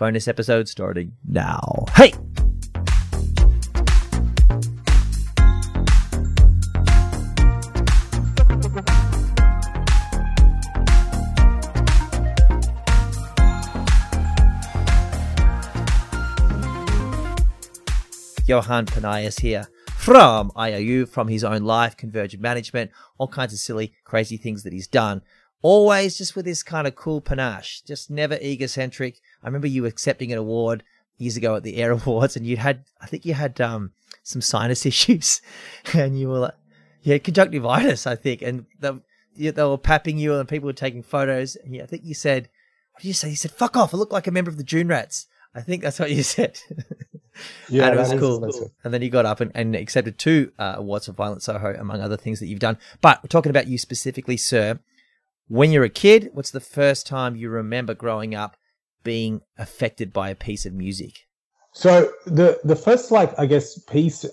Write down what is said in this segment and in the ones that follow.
Bonus episode starting now. Hey! Johan Ponniah here from IOU, from his own life, Convergent Management, all kinds of silly, crazy things that he's done. Always just with this kind of cool panache, just never egocentric. I remember you accepting an award years ago at the Air Awards, and you had, I think you had um, some sinus issues, and you were like, yeah, conjunctivitis, I think, and the, they were papping you, and people were taking photos. And you, I think you said, what did you say? You said, "Fuck off! I look like a member of the June Rats." I think that's what you said. Yeah, and it was is- cool. And then you got up and, and accepted two uh, awards for Violent Soho, among other things that you've done. But we're talking about you specifically, sir. When you're a kid, what's the first time you remember growing up being affected by a piece of music? So the the first like I guess piece,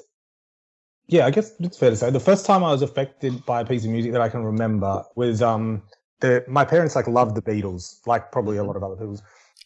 yeah, I guess it's fair to say the first time I was affected by a piece of music that I can remember was um the my parents like loved the Beatles, like probably a lot of other people.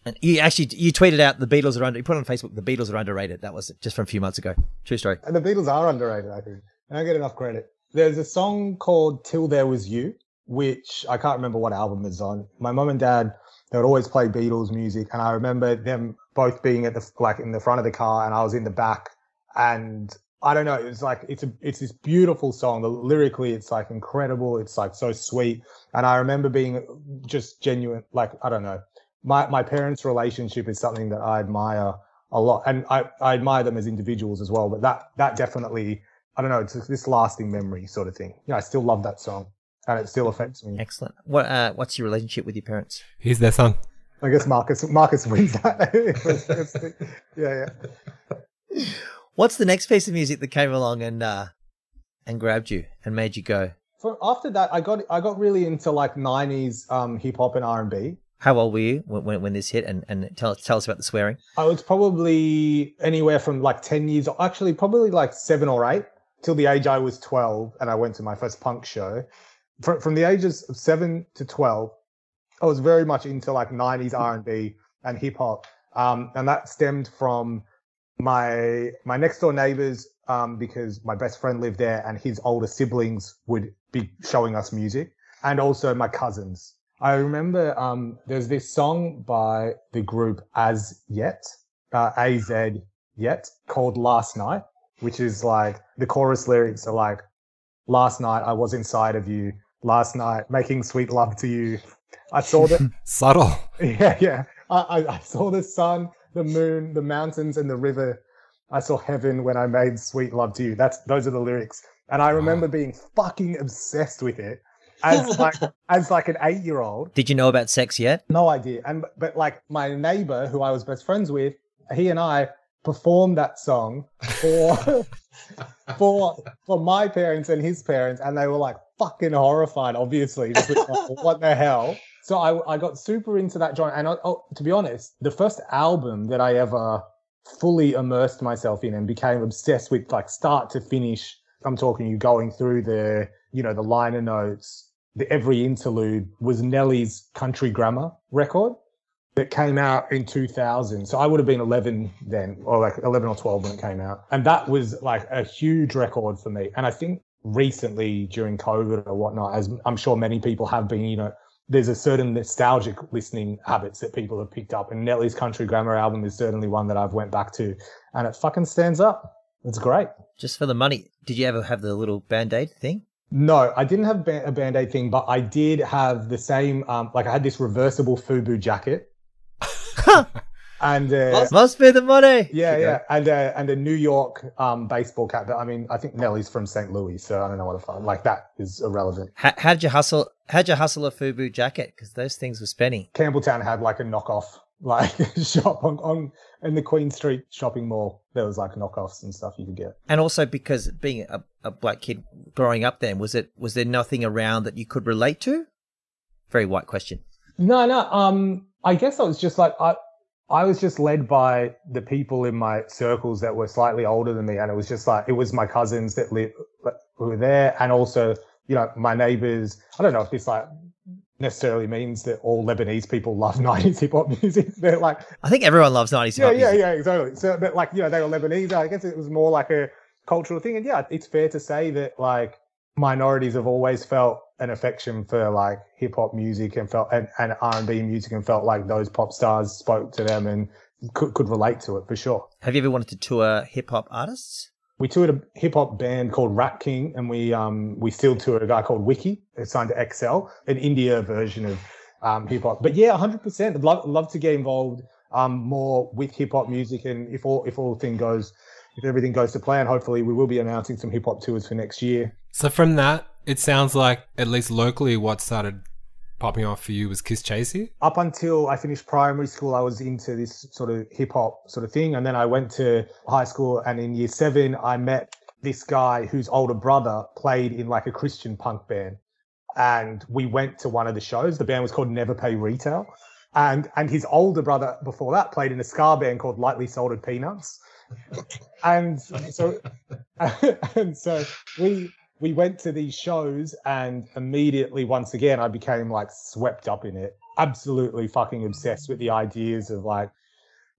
And you actually you tweeted out the Beatles are under. You put on Facebook the Beatles are underrated. That was just from a few months ago. True story. And the Beatles are underrated, I think. They don't get enough credit. There's a song called "Till There Was You," which I can't remember what album it's on. My mum and dad they would always play Beatles music, and I remember them both being at the like in the front of the car, and I was in the back, and I don't know. It was like it's a it's this beautiful song. The, lyrically, it's like incredible. It's like so sweet, and I remember being just genuine. Like I don't know, my my parents' relationship is something that I admire a lot, and I, I admire them as individuals as well. But that that definitely, I don't know, it's this lasting memory sort of thing. Know, I still love that song, and it still affects me. Excellent. What uh, what's your relationship with your parents? Here's their son. I guess Marcus Marcus wins that. yeah, yeah. What's the next piece of music that came along and uh, and grabbed you and made you go? For, after that, I got I got really into like '90s um, hip hop and R and B. How old were you when, when, when this hit? And, and tell, tell us about the swearing. I was probably anywhere from like 10 years, actually, probably like seven or eight till the age I was 12 and I went to my first punk show. From, the ages of seven to 12, I was very much into like 90s R&B and hip hop. Um, and that stemmed from my, my next door neighbors, um, because my best friend lived there and his older siblings would be showing us music and also my cousins. I remember um, there's this song by the group As Yet, uh, AZ Yet, called Last Night, which is like the chorus lyrics are like, Last night I was inside of you. Last night making sweet love to you. I saw the Subtle. yeah yeah. I, I, I saw the sun, the moon, the mountains, and the river. I saw heaven when I made sweet love to you. That's those are the lyrics, and I remember being fucking obsessed with it as like as like an eight year old. Did you know about sex yet? No idea. And but like my neighbor who I was best friends with, he and I performed that song for for for my parents and his parents, and they were like fucking horrified, obviously. Just like, what the hell? So I I got super into that genre, and I, oh, to be honest, the first album that I ever fully immersed myself in and became obsessed with, like start to finish. I'm talking you going through the you know the liner notes, the every interlude was Nelly's Country Grammar record that came out in 2000. So I would have been 11 then, or like 11 or 12 when it came out. And that was like a huge record for me. And I think recently during COVID or whatnot, as I'm sure many people have been, you know, there's a certain nostalgic listening habits that people have picked up. And Nelly's Country Grammar album is certainly one that I've went back to and it fucking stands up. It's great. Just for the money. Did you ever have the little band aid thing? No, I didn't have a band aid thing, but I did have the same, um, like I had this reversible FUBU jacket. and uh, Must be the money. yeah, yeah, and uh, and a New York um, baseball cap. But I mean, I think Nelly's from St. Louis, so I don't know what to like. That is irrelevant. How, how'd you hustle? How'd you hustle a FUBU jacket? Because those things were spenny. Campbelltown had like a knockoff like shop on, on in the Queen Street shopping mall. There was like knockoffs and stuff you could get. And also because being a, a black kid growing up, then was it was there nothing around that you could relate to? Very white question. No, no. Um, I guess I was just like I, I was just led by the people in my circles that were slightly older than me, and it was just like it was my cousins that lived who were there, and also you know my neighbors. I don't know if this like necessarily means that all Lebanese people love 90s hip hop music. They're like, I think everyone loves 90s yeah, hip hop yeah, music. yeah, totally. So, but like, you know, they were Lebanese. I guess it was more like a cultural thing. And yeah, it's fair to say that like minorities have always felt an affection for like hip hop music and felt and, and R&B music and felt like those pop stars spoke to them and could, could relate to it for sure. Have you ever wanted to tour hip hop artists? We toured a hip hop band called Rat King, and we um we still tour a guy called Wiki, who's signed to XL, an India version of um hip hop. But yeah, hundred percent. I'd love love to get involved um more with hip hop music, and if all if all thing goes, if everything goes to plan, hopefully we will be announcing some hip hop tours for next year. So from that, it sounds like at least locally, what started popping off for you was Kiss Chasey. Up until I finished primary school, I was into this sort of hip hop sort of thing, and then I went to high school, and in year seven, I met this guy whose older brother played in like a Christian punk band, and we went to one of the shows. The band was called Never Pay Retail, and and his older brother before that played in a ska band called Lightly Salted Peanuts, and so and so we we went to these shows and immediately once again I became like swept up in it. Absolutely fucking obsessed with the ideas of like,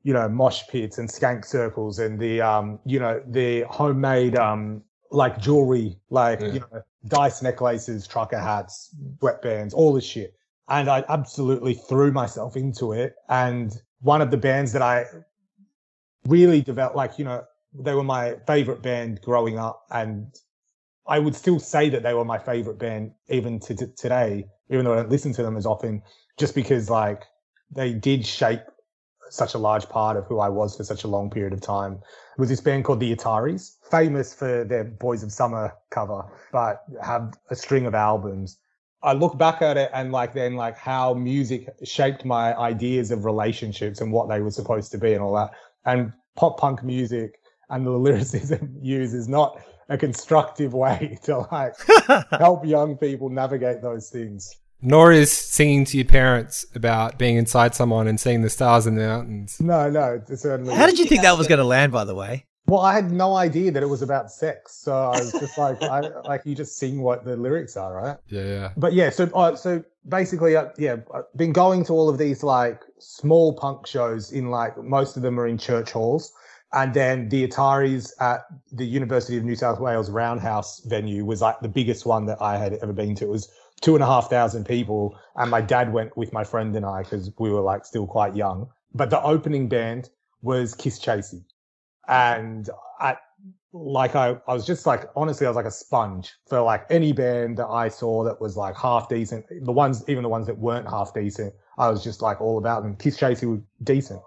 you know, mosh pits and skank circles and the um, you know, the homemade um like jewelry, like Yeah. you know, dice necklaces, trucker hats, sweatbands, all this shit. And I absolutely threw myself into it. And one of the bands that I really developed, like, you know, they were my favorite band growing up and I would still say that they were my favorite band even to, to today, even though I don't listen to them as often, just because like they did shape such a large part of who I was for such a long period of time. It was this band called the Ataris, famous for their Boys of Summer cover, but have a string of albums. I look back at it and like then like how music shaped my ideas of relationships and what they were supposed to be and all that. And pop punk music and the lyricism used is not a constructive way to like help young people navigate those things. Nor is singing to your parents about being inside someone and seeing the stars in the mountains. No, no, certainly. How did you think that was going to land, by the way? Well, I had no idea that it was about sex, so I was just like, I, like you just sing what the lyrics are, right? Yeah, yeah. But yeah, so uh, so basically, uh, yeah, I've been going to all of these like small punk shows in like most of them are in church halls, and then the Ataris at the University of New South Wales Roundhouse venue was like the biggest one that I had ever been to. It was two and a half thousand people, and my dad went with my friend and I because we were like still quite young. But the opening band was Kiss Chasey, and I like I, I was just like honestly I was like a sponge for like any band that I saw that was like half decent. The ones even the ones that weren't half decent, I was just like all about them. Kiss Chasey were decent.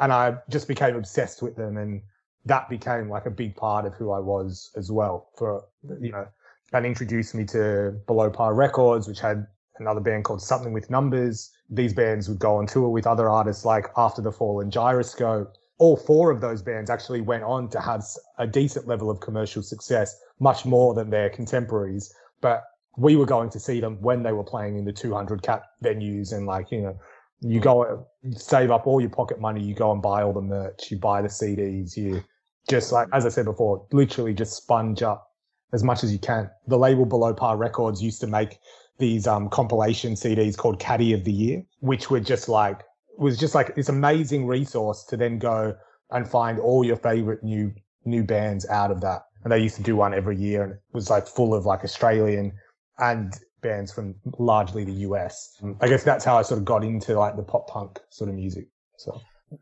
And I just became obsessed with them and that became like a big part of who I was as well for you know that introduced me to Below Par Records, which had another band called Something with Numbers. These bands would go on tour with other artists like After the Fall and Gyroscope all four of those bands actually went on to have a decent level of commercial success, much more than their contemporaries. But we were going to see them when they were playing in the 200 cap venues and like, you know, you go you save up all your pocket money, you go and buy all the merch, you buy the CDs, you just like, as I said before, literally just sponge up as much as you can. The label Below Par Records used to make these um, compilation CDs called Caddy of the Year, which were just like was just like this amazing resource to then go and find all your favorite new new bands out of that. And they used to do one every year, and it was like full of like Australian and bands from largely the US. I guess that's how I sort of got into like the pop punk sort of music. So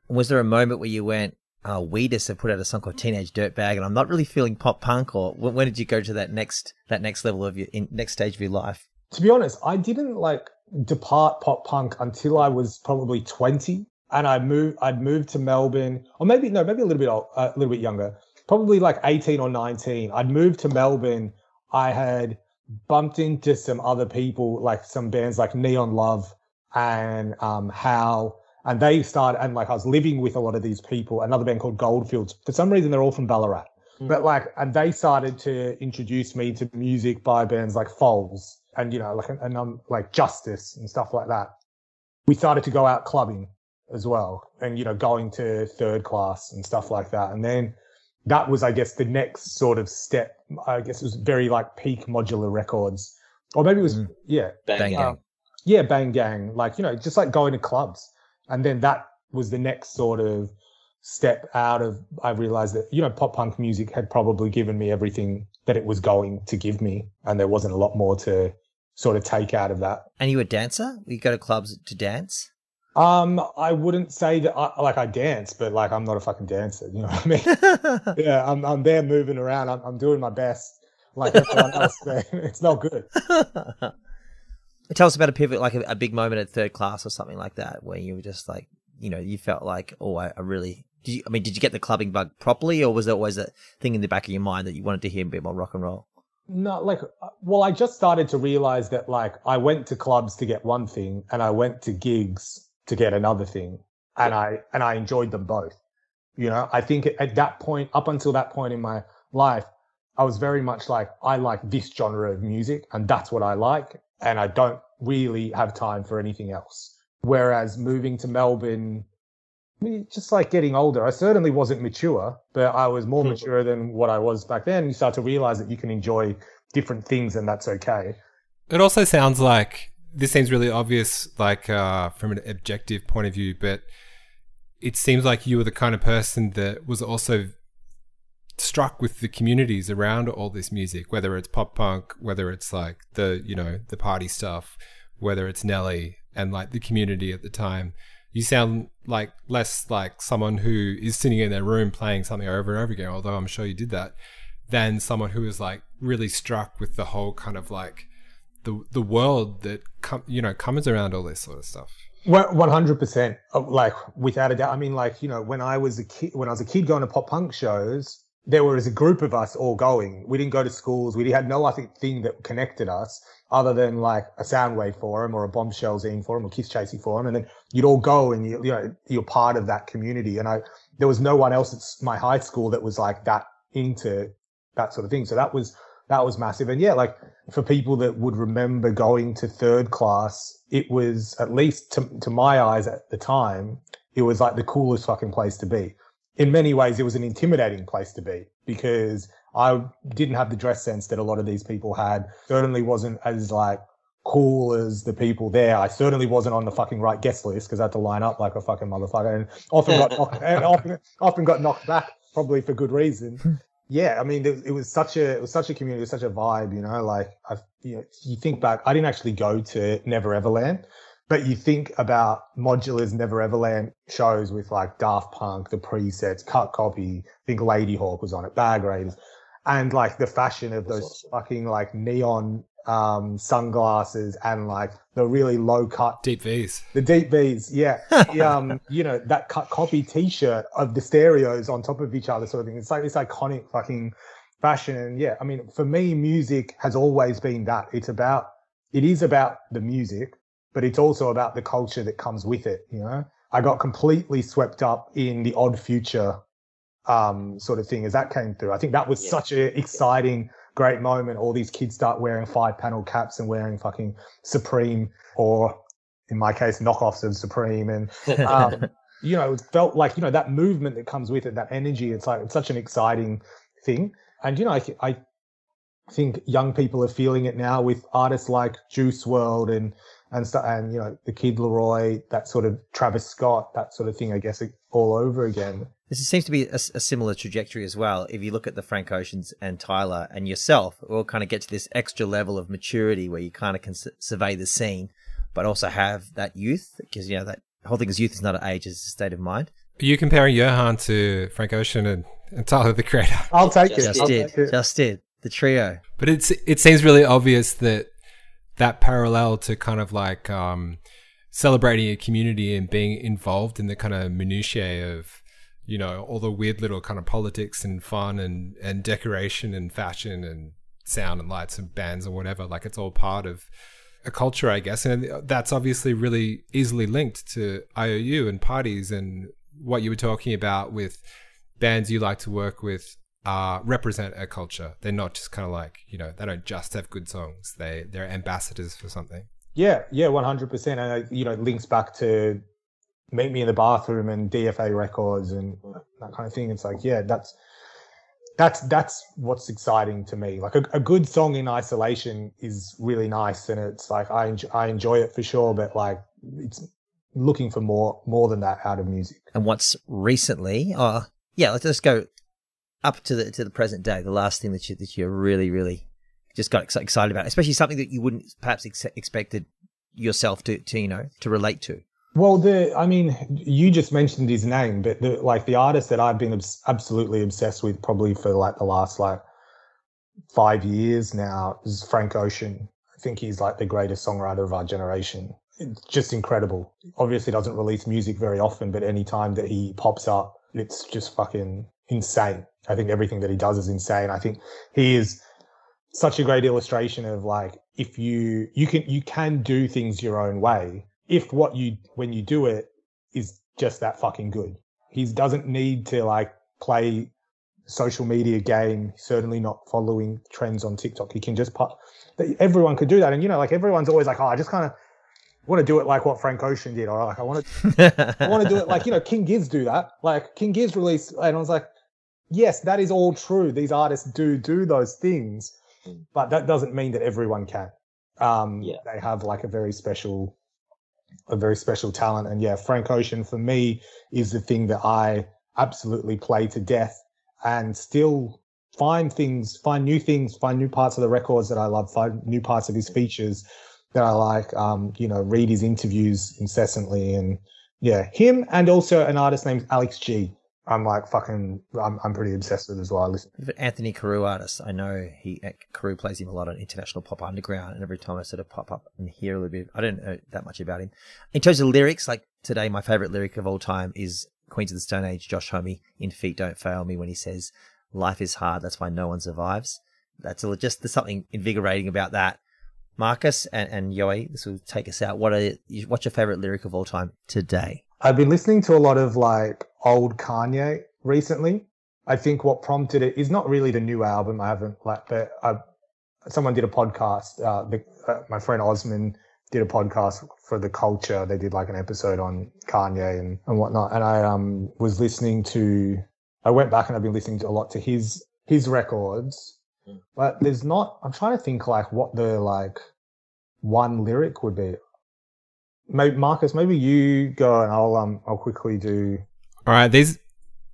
Was there a moment where you went, uh, Wheatus have put out a song called Teenage Dirtbag, and I'm not really feeling pop punk, or when, when did you go to that next that next level of your in, next stage of your life? to be honest, I didn't like depart pop punk until I was probably 20 and I moved, I'd moved to Melbourne or maybe, no, maybe a little bit, old, uh, a little bit younger, probably like 18 or 19. I'd moved to Melbourne. I had bumped into some other people, like some bands like Neon Love and, um, How, and they started, and like I was living with a lot of these people, another band called Goldfields. For some reason, they're all from Ballarat. But like, and they started to introduce me to music by bands like Foals and, you know, like, and um, like Justice and stuff like that. We started to go out clubbing as well and, you know, going to third class and stuff like that. And then that was, I guess, the next sort of step. I guess it was very like peak modular records or maybe it was, Mm. yeah. Bang Uh, Gang. yeah, bang gang, like you know, just like going to clubs, and then that was the next sort of step out of. I realized that you know, pop punk music had probably given me everything that it was going to give me, and there wasn't a lot more to sort of take out of that. And you were a dancer? You go to clubs to dance? Um, I wouldn't say that I, like I dance, but like I'm not a fucking dancer. You know what I mean? yeah, I'm I'm there moving around. I'm I'm doing my best, like everyone else. it's not good. Tell us about a pivot, like a, a, big moment at third class or something like that, where you were just like, you know, you felt like, oh, I, I really. Did you, I mean, did you get the clubbing bug properly, or was there always a thing in the back of your mind that you wanted to hear a bit more rock and roll? No, like, uh, well, I just started to realize that, like, I went to clubs to get one thing, and I went to gigs to get another thing, and I and I enjoyed them both. You know, I think at that point, up until that point in my life, I was very much like, I like this genre of music, and that's what I like, and I don't really have time for anything else. Whereas moving to Melbourne, I mean, just like getting older, I certainly wasn't mature, but I was more hmm. mature than what I was back then. You start to realize that you can enjoy different things, and that's okay. It also sounds like this seems really obvious, like uh, from an objective point of view, but it seems like you were the kind of person that was also struck with the communities around all this music, whether it's pop punk, whether it's like the you know the party stuff, whether it's Nelly and like the community at the time. You sound like less like someone who is sitting in their room playing something over and over again, although I'm sure you did that, than someone who is like really struck with the whole kind of like the the world that com- you know comes around all this sort of stuff. One hundred percent, like without a doubt. I mean, like you know, when I was a kid, when I was a kid going to pop punk shows, there was a group of us all going. We didn't go to schools. We had no other thing that connected us other than like a Soundwave forum or a Bombshell zine forum or Kiss Chasey forum, and then you'd all go and you you know you're part of that community. And I there was no one else at my high school that was like that into that sort of thing. So that was that was massive. And yeah, like for people that would remember going to third class, it was at least to, to my eyes at the time, it was like the coolest fucking place to be. In many ways, it was an intimidating place to be because I didn't have the dress sense that a lot of these people had. Certainly wasn't as like cool as the people there. I certainly wasn't on the fucking right guest list because I had to line up like a fucking motherfucker and often got knocked, and often, often got knocked back probably for good reason yeah, I mean, it, was such a it was such a community, it was such a vibe, you know. Like, I, you know, you think back, I didn't actually go to Never Everland, but you think about Modulars Never Everland shows with like Daft Punk, the presets, Cut Copy. I think Ladyhawke was on it, Bag Raiders, and like the fashion of those awesome. fucking like neon um, sunglasses and like the really low cut deep V's. The deep V's, yeah. the, um, you know, that cut copy T-shirt of the stereos on top of each other, sort of thing. It's like this iconic fucking fashion. And yeah, I mean, for me, music has always been that. It's about, it is about the music, but it's also about the culture that comes with it. You know, I got completely swept up in the Odd Future um, sort of thing as that came through. I think that was yeah. such an exciting great moment. All these kids start wearing five panel caps and wearing fucking Supreme or in my case, knockoffs of Supreme. And, um, you know, it felt like, you know, that movement that comes with it, that energy, it's like, it's such an exciting thing. And, you know, I, I think young people are feeling it now with artists like Juice WRLD and, and st- and you know the Kid LAROI, that sort of Travis Scott, that sort of thing. I guess all over again. This seems to be a, a, similar trajectory as well. If you look at the Frank Oceans and Tyler and yourself, we all kind of get to this extra level of maturity where you kind of can survey the scene, but also have that youth because you know that whole thing is youth is not an age; it's a state of mind. Are you comparing Johan to Frank Ocean and, and Tyler the Creator? I'll take just it. Just did. Take it. Just did the trio. But it's it seems really obvious that that parallel to kind of like um, celebrating a community and being involved in the kind of minutiae of you know all the weird little kind of politics and fun and and decoration and fashion and sound and lights and bands and whatever like it's all part of a culture i guess and that's obviously really easily linked to iou and parties and what you were talking about with bands you like to work with uh, represent a culture. They're not just kind of like you know they don't just have good songs. They they're ambassadors for something. Yeah, yeah, one hundred percent. And you know, links back to Meet Me in the Bathroom and DFA Records and that kind of thing. It's like, yeah, that's that's that's what's exciting to me. Like a, a good song in isolation is really nice, and it's like I enjoy, I enjoy it for sure. But like it's looking for more more than that out of music. And what's recently? Uh yeah, let's just go up to the to the present day. The last thing that you that you're really really just got ex- excited about, especially something that you wouldn't perhaps ex- expected yourself to to you know to relate to. Well, the I mean, you just mentioned his name, but the like the artist that I've been absolutely obsessed with probably for like the last like five years now is Frank Ocean. I think he's like the greatest songwriter of our generation. It's just incredible. Obviously, doesn't release music very often, but any time that he pops up, it's just fucking insane. I think everything that he does is insane. I think he is such a great illustration of like if you you can you can do things your own way if what you when you do it is just that fucking good. He doesn't need to like play social media game. Certainly not following trends on TikTok. He can just put. Everyone could do that, and you know, like everyone's always like, oh, I just kind of want to do it like what Frank Ocean did, or like I want to, I want to do it like you know, King Giz do that. Like King Giz released, and I was like, yes, that is all true. These artists do do those things, but that doesn't mean that everyone can. Um, Yeah. They have like a very special, a very special talent, and yeah, Frank Ocean for me is the thing that I absolutely play to death, and still find things, find new things, find new parts of the records that I love, find new parts of his features that I like. Um, you know, read his interviews incessantly, and yeah, him, and also an artist named Alex G. I'm like fucking, I'm, I'm pretty obsessed with as well. I listen. Anthony Carew artist. I know he Carew plays him a lot on International Pop Underground, and every time I sort of pop up and hear a little bit, I don't know that much about him. In terms of lyrics, like today, my favorite lyric of all time is Queens of the Stone Age, Josh Homme in Feet Don't Fail Me when he says, "Life is hard, that's why no one survives." That's just there's something invigorating about that. Marcus and, and Yoey, this will take us out. What are what's your favorite lyric of all time today? I've been listening to a lot of like old Kanye recently. I think what prompted it is not really the new album. I haven't like, but I, someone did a podcast. Uh, the, uh, my friend Osman did a podcast for the culture. They did like an episode on Kanye and, and whatnot. And I, um, was listening to, I went back and I've been listening to a lot to his, his records, but there's not, I'm trying to think like what the like one lyric would be. Maybe Marcus, maybe you go and I'll, um, I'll quickly do All right, these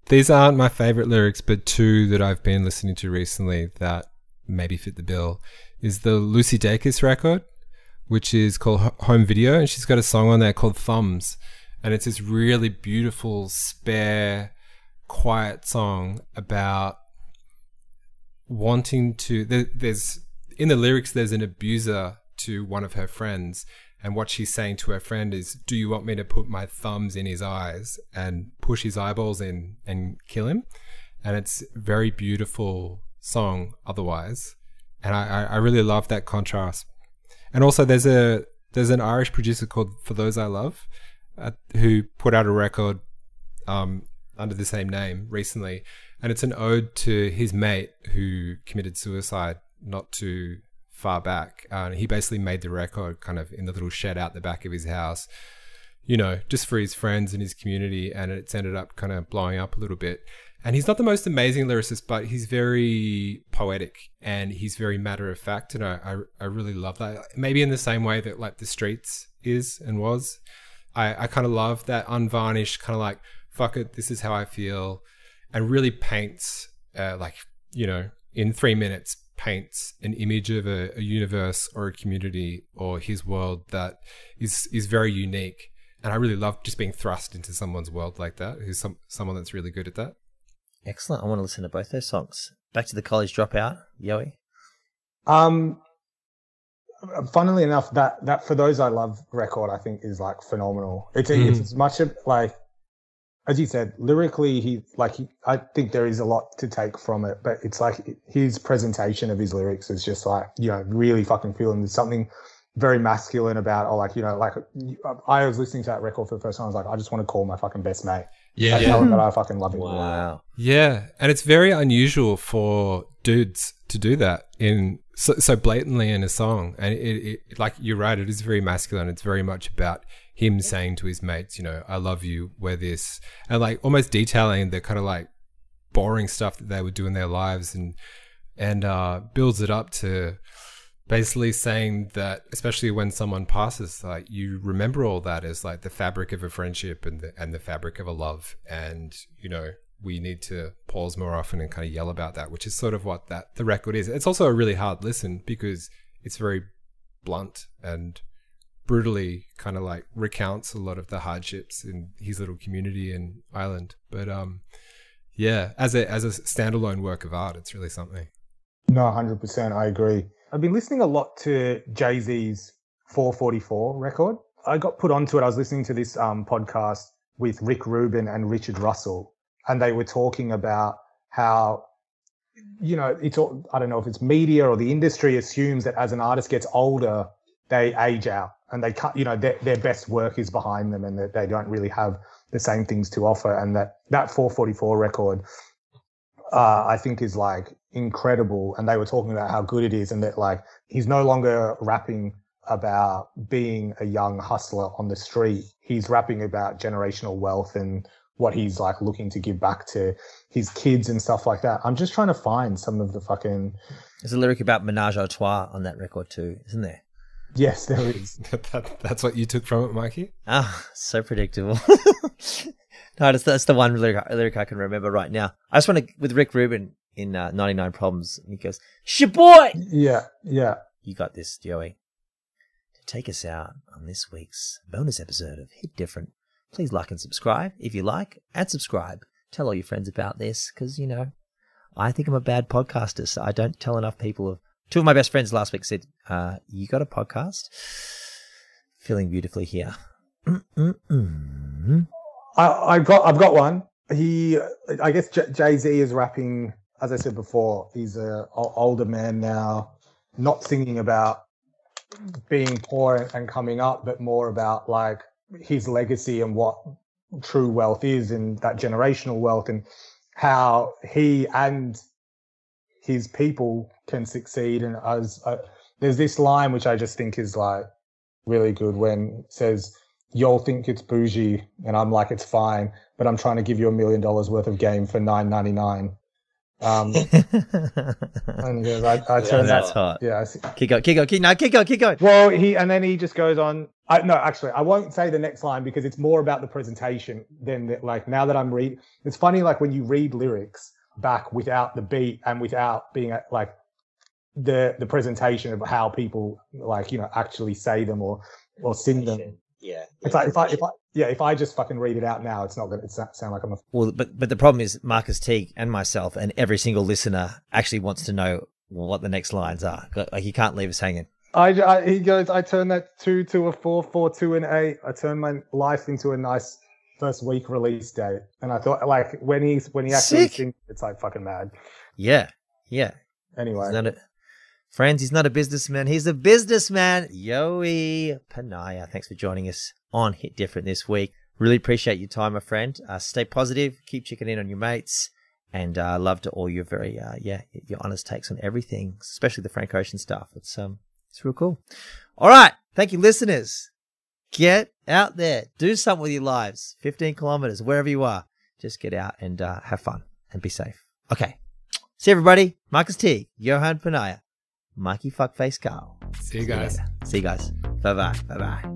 these aren't my favorite lyrics, but two that I've been listening to recently that maybe fit the bill is the Lucy Dacus record, which is called Home Video, and she's got a song on there called Thumbs, and it's this really beautiful, spare, quiet song about wanting to. There, there's in the lyrics, there's an abuser to one of her friends, and what she's saying to her friend is, Do you want me to put my thumbs in his eyes and push his eyeballs in and kill him? And it's very beautiful song otherwise. And I, I I really love that contrast. And also there's a there's an Irish producer called For Those I Love uh, who put out a record um, under the same name recently. And it's an ode to his mate who committed suicide not too far back. He basically made the record kind of in the little shed out the back of his house, you know, just for his friends and his community. And it's ended up kind of blowing up a little bit. And he's not the most amazing lyricist, but he's very poetic and he's very matter of fact. And I, I, I really love that. Maybe in the same way that like the streets is and was. I, I kind of love that unvarnished kind of like, fuck it, this is how I feel. And really paints, uh, like, you know, in three minutes, paints an image of a, a universe or a community or his world that is is very unique. And I really love just being thrust into someone's world like that, who's some someone that's really good at that. Excellent. I want to listen to both those songs. Back to the college dropout, Yoey. Um, funnily enough, that that for those I love record, I think is like phenomenal. It's Mhm. it's as much of like, as you said, lyrically, he like he, I think there is a lot to take from it, but it's like his presentation of his lyrics is just like you know really fucking feeling there's something very masculine about or like you know like I was listening to that record for the first time. I was like, I just want to call my fucking best mate. Yeah. I tell him that I fucking love him. Wow. Wow. Yeah, and it's very unusual for dudes to do that in so, so blatantly in a song. And it, it, like you're right, it is very masculine. It's very much about him saying to his mates, you know, I love you, wear this, and like almost detailing the kind of like boring stuff that they would do in their lives and and uh, builds it up to basically saying that especially when someone passes like you remember all that as like the fabric of a friendship and the, and the fabric of a love. And you know we need to pause more often and kind of yell about that which is sort of what that the record is. It's also a really hard listen because it's very blunt and brutally kind of like recounts a lot of the hardships in his little community and island but um yeah as a as a standalone work of art it's really something No, 100%. I agree. I've been listening a lot to Jay Z's 444 record. I got put onto it. I was listening to this um, podcast with Rick Rubin and Richard Russell, and they were talking about how, you know, it's all, I don't know if it's media or the industry assumes that as an artist gets older, they age out and they cut, you know, their, their best work is behind them and that they don't really have the same things to offer. And that, that 444 record, uh, I think is like incredible. And they were talking about how good it is and that like he's no longer rapping about being a young hustler on the street. He's rapping about generational wealth and what he's like looking to give back to his kids and stuff like that. I'm just trying to find some of the fucking There's a lyric about menage a trois on that record too, isn't there? Yes, there is. that, that's what you took from it mikey Ah, so predictable. no, that's, that's the one lyric, lyric I can remember right now. I just want to, with Rick Rubin in uh, 99 Problems, he goes, Shaboy! Yeah, yeah. You got this, Joey. To take us out on this week's bonus episode of Hit Different, please like and subscribe if you like, and subscribe. Tell all your friends about this, because, you know, I think I'm a bad podcaster, so I don't tell enough people. Of, two of my best friends last week said, uh, You got a podcast? Feeling beautifully here. I, I got, I've got one. He, I guess Jay Z is rapping, as I said before, he's a o- older man now, not singing about being poor and coming up, but more about like his legacy and what true wealth is and that generational wealth and how he and his people can succeed. And as uh, there's this line which I just think is like really good when it says, "You'll think it's bougie," and I'm like, "It's fine," but I'm trying to give you a million dollars worth of game for nine ninety nine. Um, and he goes, I, I turn That's that. hot. Yeah, I see. Keep going, keep going, keep, no, keep going, keep going. Well, he and then he just goes on. I, no, actually, I won't say the next line because it's more about the presentation than the, like now that I'm read. It's funny, like when you read lyrics back without the beat and without being uh, like the the presentation of how people like you know actually say them or or sing them. Yeah. It's like if I if I yeah if I just fucking read it out now, it's not gonna it's not sound like I'm a Well, but but the problem is Marcus Teague and myself and every single listener actually wants to know what the next lines are. Like you can't leave us hanging. I, I he goes. I turn that two to a four, four to an eight. I turn my life into a nice first week release date. And I thought, like, when he's when he actually Sick. sings, it's like fucking mad. Yeah, yeah. Anyway, a, friends, he's not a businessman. He's a businessman. Yoey Ponniah. Thanks for joining us on Hit Different this week. Really appreciate your time, my friend. Uh, stay positive. Keep checking in on your mates. And uh, love to all your very, uh, yeah, your honest takes on everything, especially the Frank Ocean stuff. It's, um, it's real cool. All right. Thank you, listeners. Get out there. Do something with your lives. 15 kilometers, wherever you are. Just get out and uh, have fun and be safe. Okay. See everybody. Marcus T, Johan Ponniah, Mikey Fuckface Carl. see you guys later. See you guys. Bye bye. Bye bye.